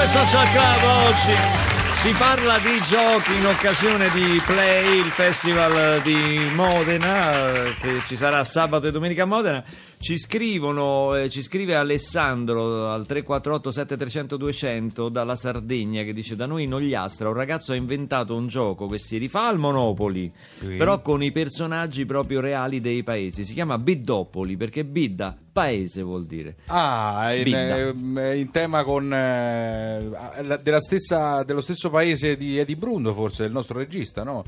2 Social Club oggi si parla di giochi in occasione di Play, il festival di Modena eh, che ci sarà sabato e domenica a Modena. Ci scrivono, eh, ci scrive Alessandro al 348 7300 200 dalla Sardegna che dice da noi in Ogliastra un ragazzo ha inventato un gioco che si rifà al Monopoli, Sì. però con i personaggi proprio reali dei paesi. Si chiama Biddopoli perché Bidda paese vuol dire. Ah, in, eh, in tema con eh, stessa, dello stesso paese di Eddie Brundo, forse, il nostro regista, no?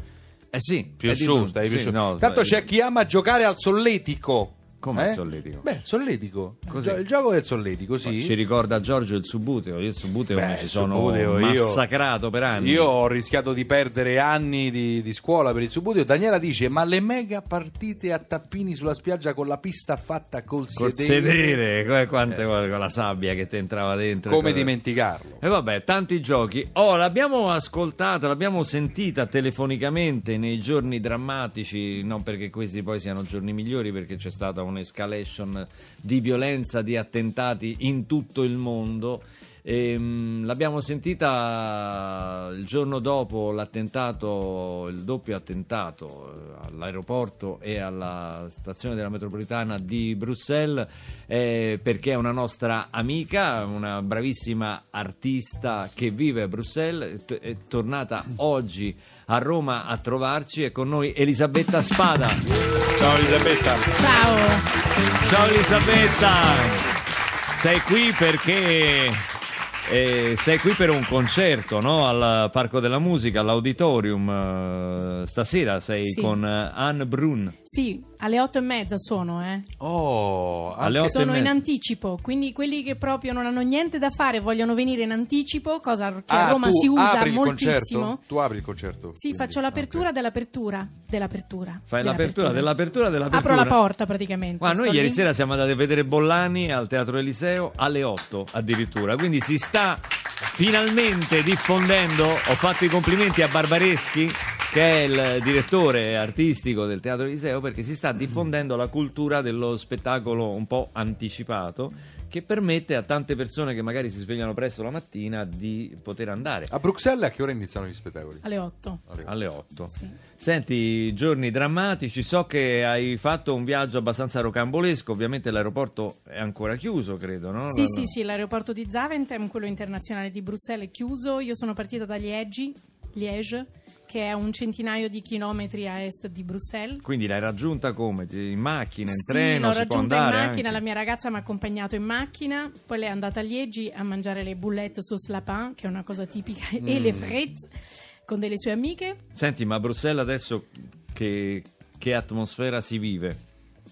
Eh sì, Più su, stai più sì, su. no, Tanto eh, c'è chi ama giocare al solletico. Come Eh? il solletico? Beh, il solletico. Cos'è? Il gioco del solletico, sì. Ci ricorda Giorgio il Subuteo. Io il Subuteo Beh, mi ci il sono Subuteo, io- massacrato per anni. Io ho rischiato di perdere anni di, di scuola per il subuteo. Daniela dice: Ma le mega partite a tappini sulla spiaggia con la pista fatta col, Col sedere, come- quante volte con la sabbia che ti entrava dentro. Eh. Come dimenticarlo? E vabbè, tanti giochi. Oh, l'abbiamo ascoltata, l'abbiamo sentita telefonicamente nei giorni drammatici, non perché questi poi siano giorni migliori, perché c'è stata un'escalation di violenza, di attentati in tutto il mondo. Ehm, l'abbiamo sentita il giorno dopo l'attentato, il doppio attentato eh, all'aeroporto e alla stazione della metropolitana di Bruxelles, eh, perché è una nostra amica, una bravissima artista che vive a Bruxelles, è t- è tornata oggi a Roma a trovarci. È con noi Elisabetta Spada. Ciao Elisabetta. Ciao. Ciao Elisabetta, sei qui perché eh, sei qui per un concerto no? al Parco della Musica, all'Auditorium. eh, stasera sei Sì. con eh, Anne Brun. Sì, alle otto e mezza sono, eh. Oh, Alle otto e Sono in anticipo, quindi quelli che proprio non hanno niente da fare vogliono venire in anticipo, cosa che Ah, a Roma tu si usa moltissimo. Tu apri il concerto? Sì, quindi. faccio l'apertura Ok. dell'apertura, dell'apertura. Fai dell'apertura. l'apertura dell'apertura dell'apertura. Apro la porta praticamente. Guarda, noi sto ieri lì. sera siamo andati a vedere Bollani al Teatro Eliseo alle 8 addirittura, quindi si sta finalmente diffondendo. Ho fatto i complimenti a Barbareschi, che è il direttore artistico del Teatro Eliseo, perché si sta diffondendo la cultura dello spettacolo un po' anticipato, che permette a tante persone che magari si svegliano presto la mattina di poter andare. A Bruxelles a che ora iniziano gli spettacoli? Alle otto. Alle- Alle 8. Sì. Senti, giorni drammatici, so che hai fatto un viaggio abbastanza rocambolesco, ovviamente l'aeroporto è ancora chiuso, credo, no? Sì, La- sì, sì, l'aeroporto di Zaventem, quello internazionale di Bruxelles, è chiuso. Io sono partita da Liegi, Liege, che è un centinaio di chilometri a est di Bruxelles. Quindi l'hai raggiunta come? In macchina, in sì, treno, l'ho raggiunta in macchina, anche? la mia ragazza mi ha accompagnato in macchina, poi lei è andata a Liegi a mangiare le boulette sauce lapin, che è una cosa tipica, e Mm. le frites con delle sue amiche. Senti, ma a Bruxelles adesso che, che atmosfera si vive?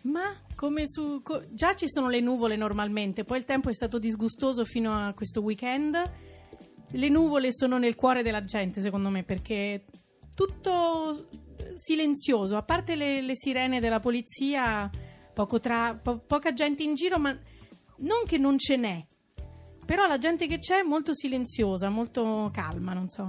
Ma come su... co- già ci sono le nuvole normalmente, poi il tempo è stato disgustoso fino a questo weekend. Le nuvole sono nel cuore della gente, secondo me, perché tutto silenzioso, a parte le, le sirene della polizia, tra, po- poca gente in giro, ma non che non ce n'è. Però la gente che c'è è molto silenziosa, molto calma, non so.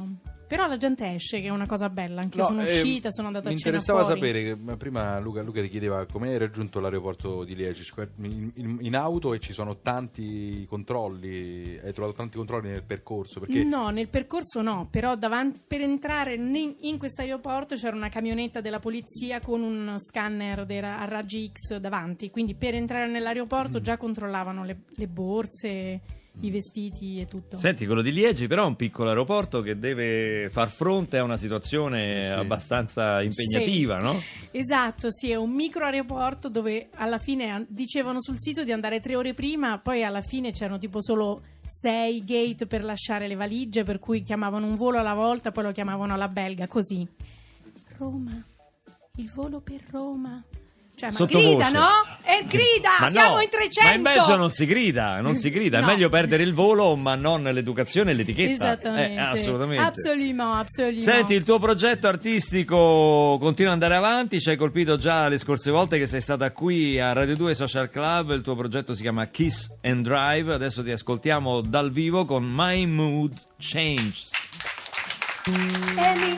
Però la gente esce, che è una cosa bella. Anche io No, sono ehm, uscita, sono andata a Mi cena interessava fuori. sapere, che ma prima Luca, Luca ti chiedeva come hai raggiunto l'aeroporto di Liegi Cioè, in, in- in auto e ci sono tanti controlli, hai trovato tanti controlli nel percorso? Perché No, nel percorso no, però davan- per entrare in, in questo aeroporto c'era una camionetta della polizia con un scanner dei ra- a raggi X davanti, quindi per entrare nell'aeroporto Mm. già controllavano le, le borse i vestiti e tutto. Senti, quello di Liegi però è un piccolo aeroporto che deve far fronte a una situazione Sì. abbastanza impegnativa, Sì. no? Esatto, sì, è un micro aeroporto dove alla fine an- dicevano sul sito di andare tre ore prima, poi alla fine c'erano tipo solo sei gate per lasciare le valigie, per cui chiamavano un volo alla volta, poi lo chiamavano alla belga, così. Roma, il volo per Roma. Cioè, ma Sottovoce. grida, no? E grida, Ma siamo no, in 300! Ma in Belgio non si grida, non si grida. È No. meglio perdere il volo, ma non l'educazione e l'etichetta. Esattamente. Eh, assolutamente. Absolument, absolument. Senti, il tuo progetto artistico continua ad andare avanti, ci hai colpito già le scorse volte che sei stata qui a Radio 2 Social Club, il tuo progetto si chiama Kiss and Drive, adesso ti ascoltiamo dal vivo con My Mood Changes. Anytime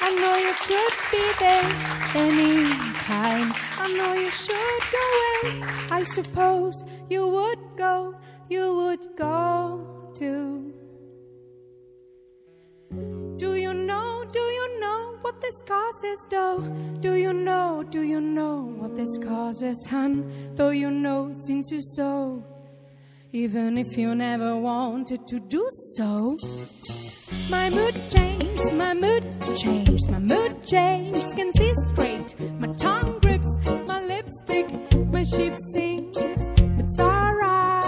I know you could be there. Anytime I know you should go away. I suppose you would go, you would go too. Do you know, do you know what this causes though? Do you know, do you know what this causes, hun? Though you know since you so, even if you never wanted to do so. My mood changed, my mood changed, my mood changed. Can see straight, my tongue grips, my lipstick, my sheep sings. It's alright.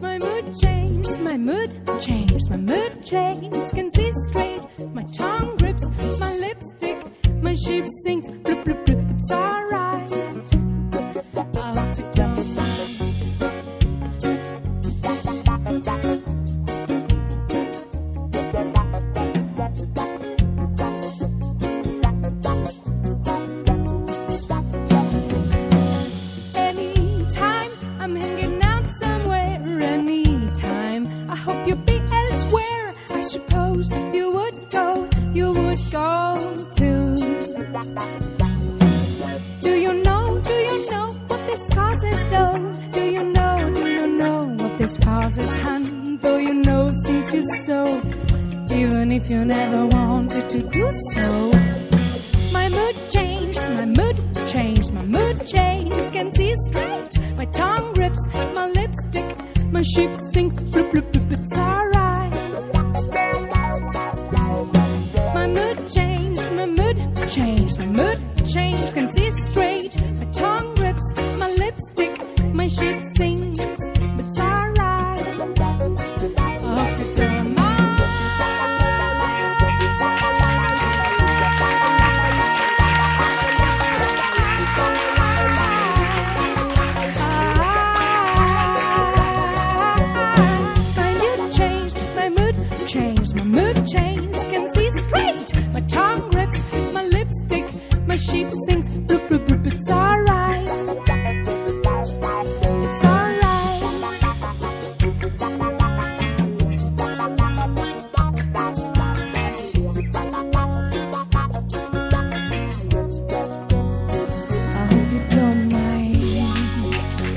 My mood changed, my mood changed, my mood changed. My my sheep sings. Bloop, bloop, bloop, it's alright. It's.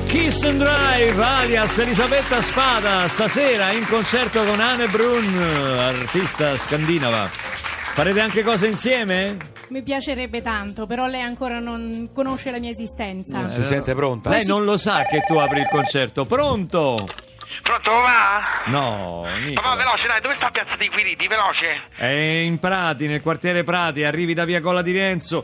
Kiss and Drive, alias Elisabetta Spada, stasera in concerto con Anne Brun, artista scandinava. Farete anche cose insieme? Mi piacerebbe tanto, però lei ancora non conosce la mia esistenza. Si sente pronta? Lei non lo sa che tu apri il concerto. Pronto? Pronto, va? No, Ma va Nicola. veloce, dai, dove sta Piazza dei Quiriti? Veloce. È in Prati, nel quartiere Prati, arrivi da via Colla di Renzo.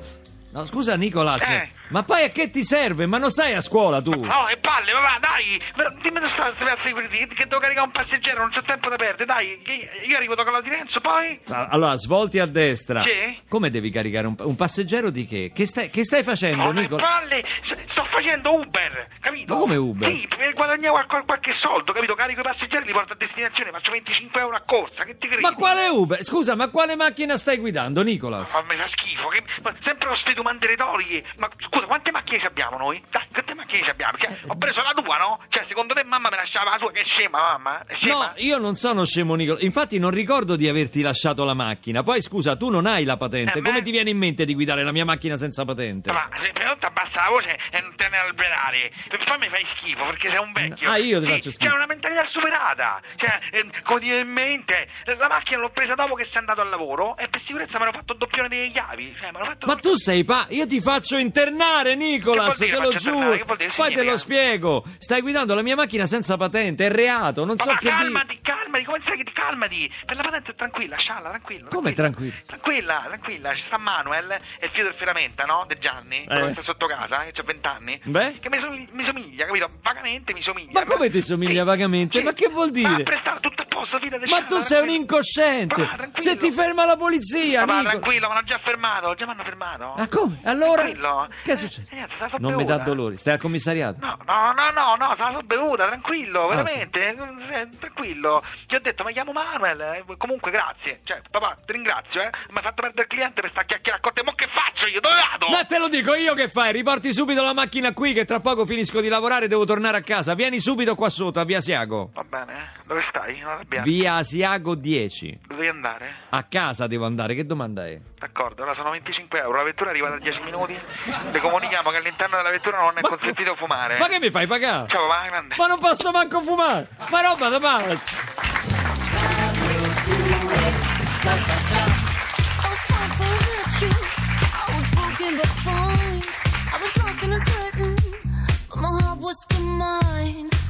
No, scusa Nicolas, Eh. Ma poi a che ti serve? Ma non stai a scuola tu? Oh, e palle, ma va, dai! Ver- Dimmi dove sta questa Piazza dei Quiriti, che, devo caricare un passeggero, non c'è tempo da perdere, dai! che io arrivo da Colla di Renzo, poi... Ah, Allora, svolti a destra. Sì? Come devi caricare un, un passeggero di che? Che stai, che stai facendo, Oh, che Nicola? palle! S- Sto facendo Uber, capito? Ma come Uber? Sì, per guadagnare qual- qualche soldo, capito? Carico i passeggeri, li porto a destinazione, faccio 25 euro a corsa, che ti credi? Ma quale Uber? Scusa, ma quale macchina stai guidando, Nicolas? Ma mi fa schifo, che... ma sempre con queste domande retoriche. Ma scusa, quante macchine abbiamo noi? Dai, quante macchine abbiamo? Cioè, ho preso la tua, no? Cioè, secondo te mamma me lasciava la tua? Che scema, mamma? È scema? No, io non sono scemo, Nicola. Infatti, non ricordo di averti lasciato la macchina. Poi, scusa, tu non hai la patente. Eh, Come beh. ti viene in mente di guidare la mia macchina senza patente? Ma se di tutto abbassa la voce e non te ne alberare. Poi mi fai schifo perché sei un vecchio. Ah, io ti Sì, faccio schifo. C'è una mentalità superata. Cioè, eh, come ti viene in mente, la macchina l'ho presa dopo che sei andato al lavoro e per sicurezza mi hanno fatto il doppione delle chiavi. Cioè, mi Ma tu sei pa... Io ti faccio internare fermare, Nicolas, te lo giuro. Poi te lo spiego. Stai guidando la mia macchina senza patente, è reato, non Ma, so ma che dire. calmati, calmati, come sai che calmati? Per la patente tranquilla, scialla, tranquilla. Come tranquilla? Tranquilla, tranquilla. Ci sta Manuel, è il figlio del ferramenta, no? De Gianni, quello Eh. che sta sotto casa, che ha 20 anni. Beh? Che mi, somiglia- mi somiglia, capito? Vagamente mi somiglia. Ma come ti somiglia vagamente? Ma che vuol dire? Ma prestare tutto a posto, fidati. Ma tu sei un incosciente. Ma. Se ti ferma la polizia, Ma tranquillo, ma l'hanno già fermato, già mi hanno fermato. Ah, come? Allora? Tranquillo. Che è successo? Eh, niente, stavo Non mi bevuta. dà dolori, stai al commissariato. No, no, no, no, no, se la sono bevuta, tranquillo, Ah, veramente, eh, tranquillo. Ti ho detto, mi chiamo Manuel, eh, comunque grazie. Cioè, papà, ti ringrazio, eh. Mi hai fatto perdere il cliente per sta chiacchierare con te, ma che faccio io? Dove vado? Ma te lo dico io che fai? Riporti subito la macchina qui che tra poco finisco di lavorare e devo tornare a casa. Vieni subito qua sotto, a Via Asiago. Va bene, eh. dove stai? Non arrabbiarti. Via Asiago 10. Dove devi andare? A casa devo andare, che domanda è? D'accordo, ora sono 25 euro, la vettura arriva da 10 minuti. Comunichiamo che all'interno della vettura non è Ma- consentito fumare. Ma che mi fai pagare? Ciao, papà, grande. Ma non posso manco fumare! Ma roba da pazzi!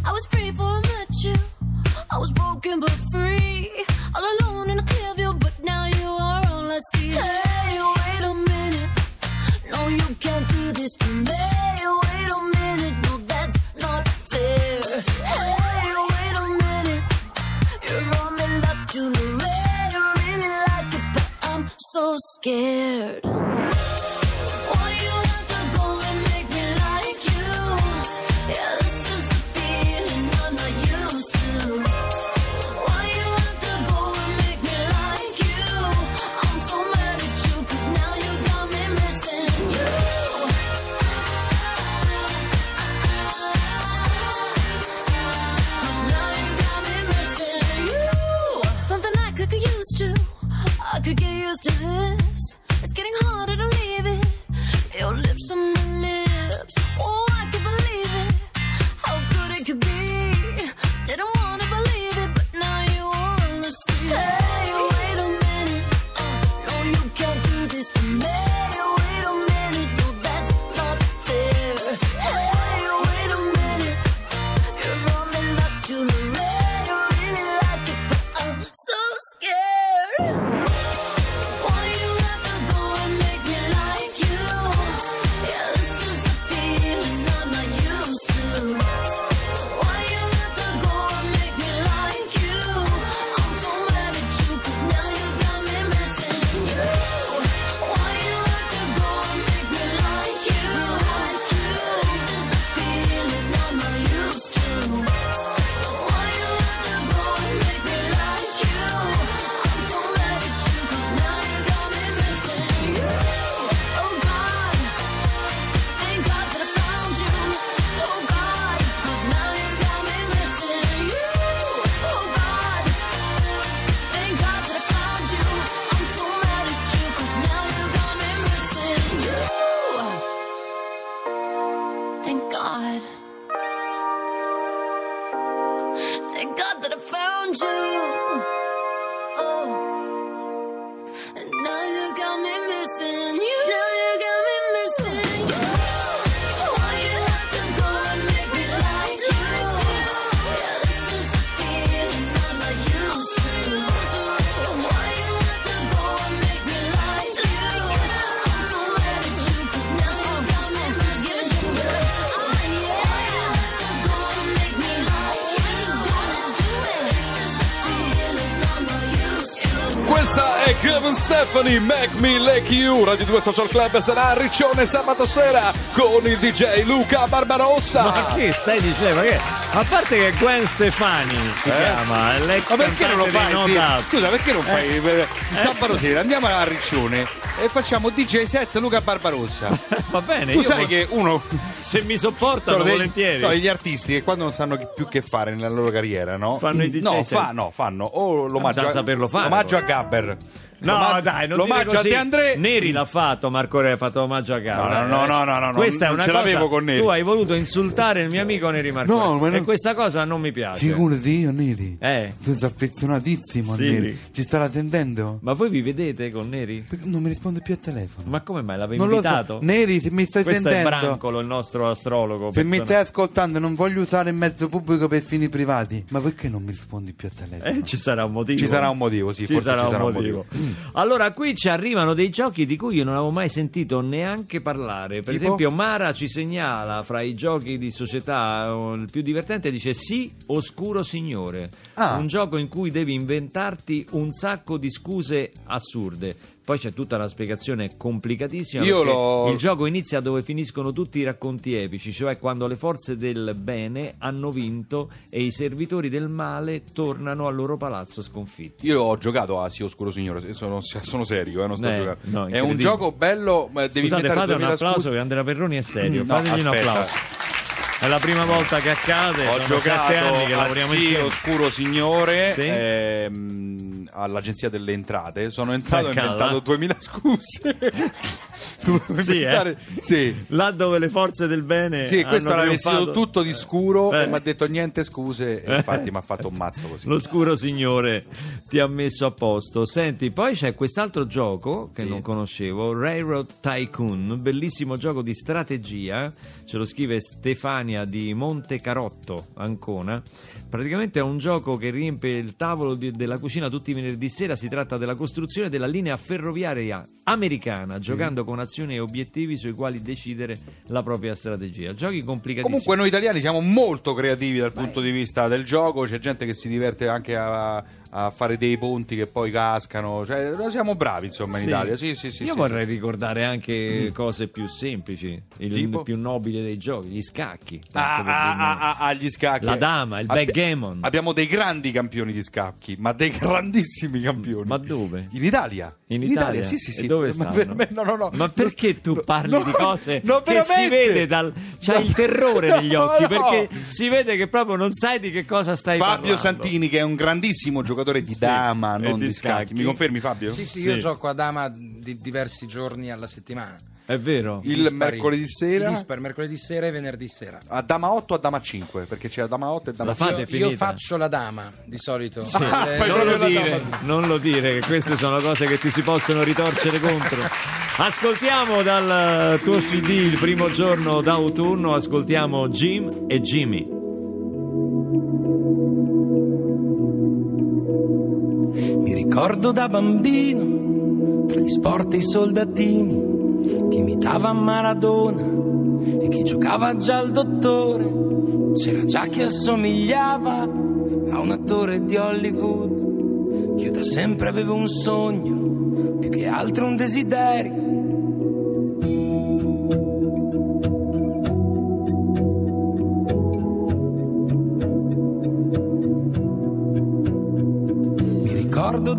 I was fine for virtue. I was broken but fine. I was I could get used to this. It's getting harder Stephanie, Make Me Like You, Radio 2 Social Club sarà a Riccione sabato sera con il DJ Luca Barbarossa. Ma che stai dicendo? Che? A parte che Gwen Stefani si Eh? chiama, l'ex Ma perché non lo fai? No. Scusa, perché non fai eh, sabato sera? Andiamo a Riccione e facciamo DJ set Luca Barbarossa. Va bene, tu sai vo- che uno se mi sopportano volentieri. no, gli artisti che quando non sanno più che fare nella loro carriera, no? Fanno i DJ No, set. fa, no, fanno o l'omaggio, a- saperlo fare, l'omaggio a. Gabber. No, L'oma- dai, non dire così. a De André. Neri l'ha fatto, Marco Re ha fatto omaggio a Carla. No, no, no, no, no, no, Questa non è una ce cosa- l'avevo con Neri. Tu hai voluto insultare il mio amico Neri Marco No, ma e non- questa cosa non mi piace. Figurati io, Neri. Eh. Tu sei affezionatissimo Sì. a Neri. Ci starà sentendo? Ma voi vi vedete con Neri? Perché non mi risponde più al telefono. Ma come mai l'avevi non lo invitato? so. Neri, se mi stai Questo è sentendo. Brancolo, il nostro astrologo. Se mi persona- stai ascoltando, non voglio usare il mezzo pubblico per fini privati. Ma perché non mi rispondi più al telefono? Eh, ci sarà un motivo. Ci sarà un motivo, sì, Ci forse sarà ci sarà un un motivo. Allora, qui ci arrivano dei giochi di cui io non avevo mai sentito neanche parlare. Per Tipo? esempio, Mara ci segnala fra i giochi di società eh, il più divertente dice Sì, oscuro signore. Ah. Un gioco in cui devi inventarti un sacco di scuse assurde. Poi c'è tutta una spiegazione complicatissima. Io l'ho- Il gioco inizia dove finiscono tutti i racconti epici, cioè quando le forze del bene hanno vinto e i servitori del male tornano al loro palazzo sconfitti. Io ho giocato a Sì Oscuro Signore, sono, sono serio, eh, non sto Eh, giocando. no, è un gioco bello, ma devi Scusate, fate un 2000 applauso scuse. che Andrea Perroni è serio. No, Fategli un aspetta. applauso. È la prima volta che accade. Ho sono sette anni giocato che lavoriamo Sì insieme. Oscuro Signore Sì. ehm, all'Agenzia delle Entrate. Sono entrato e ho inventato 2000 scuse. Dovevo Sì, eh? sì. Là dove le forze del bene. Sì, questo hanno l'ha vestito tutto di scuro Eh. e mi ha detto niente scuse e infatti mi ha fatto un mazzo così. L'oscuro signore ti ha messo a posto. Senti, poi c'è quest'altro gioco che Sì. non conoscevo, Railroad Tycoon, bellissimo gioco di strategia. Ce lo scrive Stefania di Monte Carotto, Ancona. Praticamente è un gioco che riempie il tavolo di- della cucina tutti i venerdì sera. Si tratta della costruzione della linea ferroviaria americana, giocando con azioni e obiettivi sui quali decidere la propria strategia. Giochi complicatissimi. Comunque noi italiani siamo molto creativi dal punto di vista del gioco, c'è gente che si diverte anche a, a fare dei ponti che poi cascano, cioè siamo bravi insomma in Sì. Italia. Sì, sì, sì, Io sì, vorrei sì. ricordare anche cose più semplici, il Tipo? più nobile dei giochi, gli scacchi. Ah, per ah, ah, ah, ah, gli scacchi. La dama, il Abbi- backgammon. Abbiamo dei grandi campioni di scacchi, ma dei grandissimi campioni. Ma dove? In Italia. In Italia? Sì, sì, sì. E dove Ma stanno? per me- no, no, no. Ma perché tu parli no, di cose no, che si vede dal... C'hai il terrore negli occhi perché si vede che proprio non sai di che cosa stai Fabio parlando. Santini, che è un grandissimo giocatore di Sì, dama, e non di di scacchi. scacchi. Mi confermi, Fabio? Sì, sì, io Sì. gioco a dama di diversi giorni alla settimana. È vero? Il Dispari. mercoledì sera? Dispari, mercoledì sera e venerdì sera. A dama 8 o a dama 5? Perché c'è a dama 8 e dama La fate io, io faccio la dama di solito. Sì. Eh, fai non, lo la dire, non lo dire, che queste sono cose che ti si possono ritorcere contro. Ascoltiamo dal tuo CD il primo giorno d'autunno, ascoltiamo Jim e Jimmy. Ricordo da bambino, tra gli sport e i soldatini, che imitava Maradona e chi giocava già al dottore. C'era già chi assomigliava a un attore di Hollywood. Io da sempre avevo un sogno, più che altro un desiderio.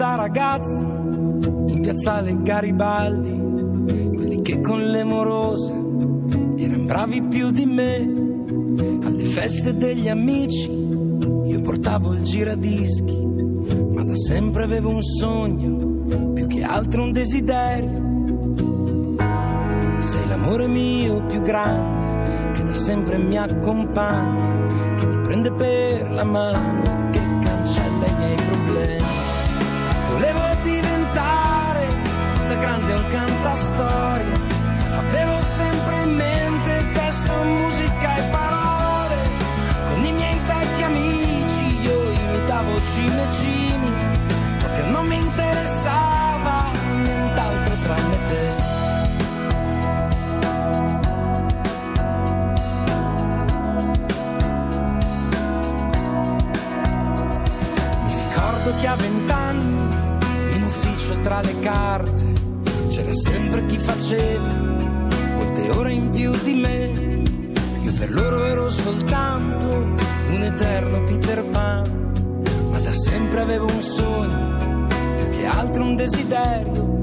Da ragazzo in piazzale Garibaldi, quelli che con le morose erano bravi più di me. Alle feste degli amici io portavo il giradischi, ma da sempre avevo un sogno, più che altro un desiderio. Sei l'amore mio più grande, che da sempre mi accompagna, che mi prende per la mano, che cancella i miei problemi. Grande un cantastorie, avevo sempre in mente testo, musica e parole. Con i miei vecchi amici io imitavo Jim e proprio non mi interessava nient'altro tranne te. Mi ricordo che a vent'anni, in ufficio tra le carte, c'era sempre chi faceva molte ore in più di me. Io per loro ero soltanto un eterno Peter Pan, ma da sempre avevo un sogno, più che altro un desiderio.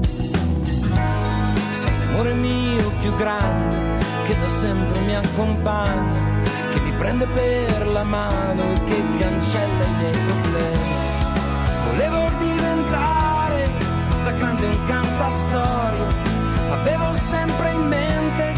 Sei l'amore mio più grande, che da sempre mi accompagna, che mi prende per la mano e che cancella i miei problemi. Volevo diventare cantante, un cantastorie. Avevo sempre in mente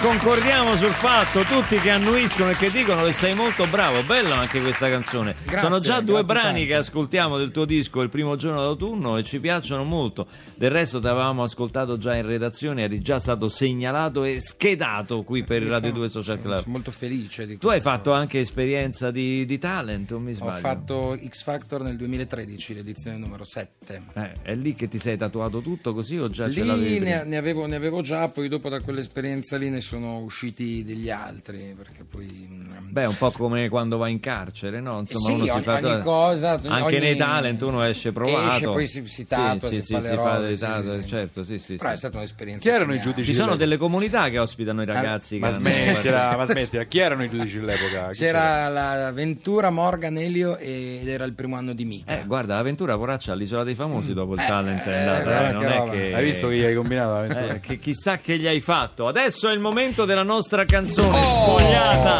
concordiamo sul fatto, tutti che annuiscono e che dicono che sei molto bravo, bella anche questa canzone. Grazie, Sono già due brani tanto. che ascoltiamo del tuo disco il primo giorno d'autunno e ci piacciono molto. Del resto ti avevamo ascoltato già in redazione, eri già stato segnalato e schedato qui per il Radio 2 Social Club. Sono molto felice di Tu hai questo. fatto anche esperienza di, di talent, o mi Ho sbaglio? fatto X Factor nel 2013, l'edizione numero 7. Eh, è lì che ti sei tatuato tutto così o già ce l'avevi? Lì ne, ne avevo, ne avevo già, poi dopo da quell'esperienza lì ne sono usciti degli altri, perché poi... mm, Beh, un po' come quando vai in carcere, no? Insomma, sì, uno si ogni, fa ogni cosa... Anche ogni- nei talent uno esce provato. Esce, poi si, si tatua, Sì, si, si fa le sì, certo, sì, sì, Però sì. è stata un'esperienza Chi erano i giudici? Ci sono delle comunità che ospitano i ragazzi. Ma che hanno- smettila, ma smettila. Chi erano i giudici dell'epoca? Chi C'era la Ventura, Morgan, Elio ed era il primo anno di Mica. Eh, guarda, l'avventura poraccia all'isola dei famosi dopo il talent è eh, andata, eh, non che è roba. che... Hai visto che gli hai combinato l'avventura? Eh, che chissà che gli hai fatto. Adesso è il momento della nostra canzone Oh! spogliata.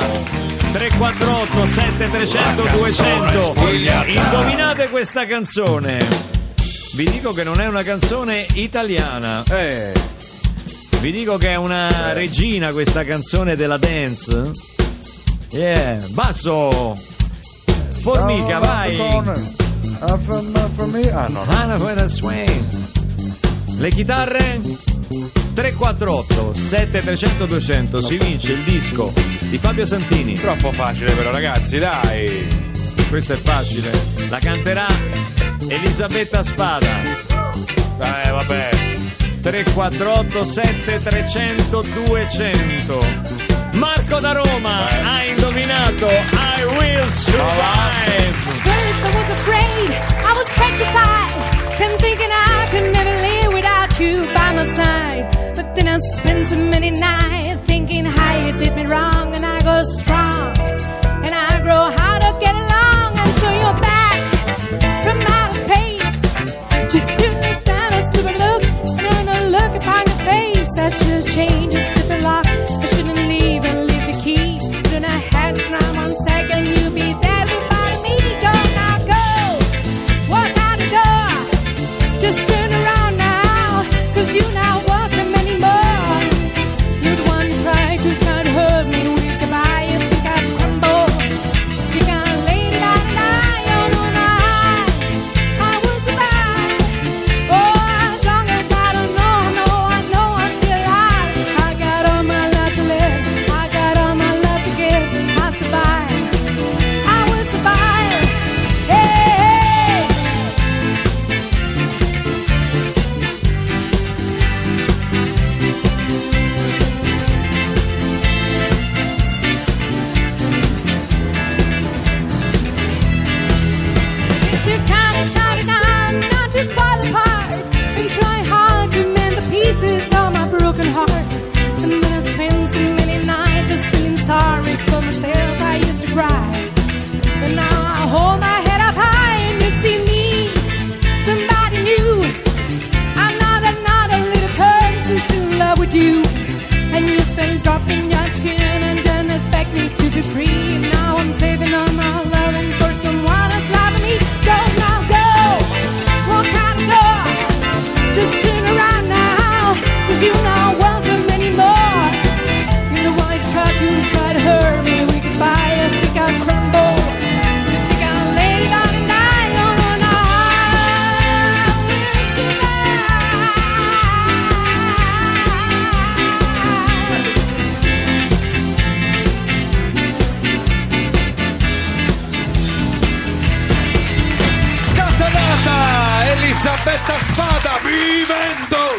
348 7300 200. Indovinate questa canzone. Vi dico che non è una canzone italiana. Eh, Vi dico che è una regina questa canzone della dance. Yeah, basso. Formica, vai. Ah? Ah, no. Le chitarre 348 7300 200 si vince il disco di Fabio Santini. Troppo facile però, ragazzi, dai. Questo è facile. La canterà Elisabetta Spada. Dai, vabbè. 348 7300 200. Marco da Roma ha indovinato I will survive. First I was afraid, I was petrified, thinking I could never live without you by my side. But then I spend so many nights thinking how you did me wrong, and I go strong, and I grow how to get along, and so you're back from outer space. Just to look down a stupid look, and then a look upon your face. I just changed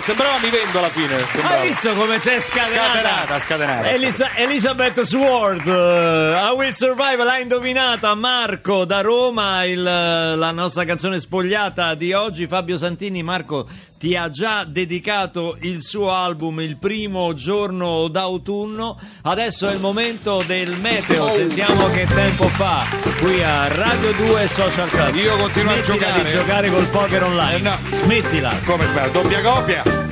sembrava mi vendo alla fine sembrava. Hai visto come sei scatenata? Scatenata, scatenata, Elisa- Elizabeth Sword, eh, I Will Survive, l'ha indovinata Marco da Roma, il- la nostra canzone spogliata di oggi. Fabio Santini, Marco ti ha già dedicato il suo album il primo giorno d'autunno. Adesso è il momento del meteo, sentiamo che tempo fa qui a Radio 2 Social Club. Io continuo a Smettila giocare. di giocare col poker online. Eh, no. Smettila. come spero doppia copia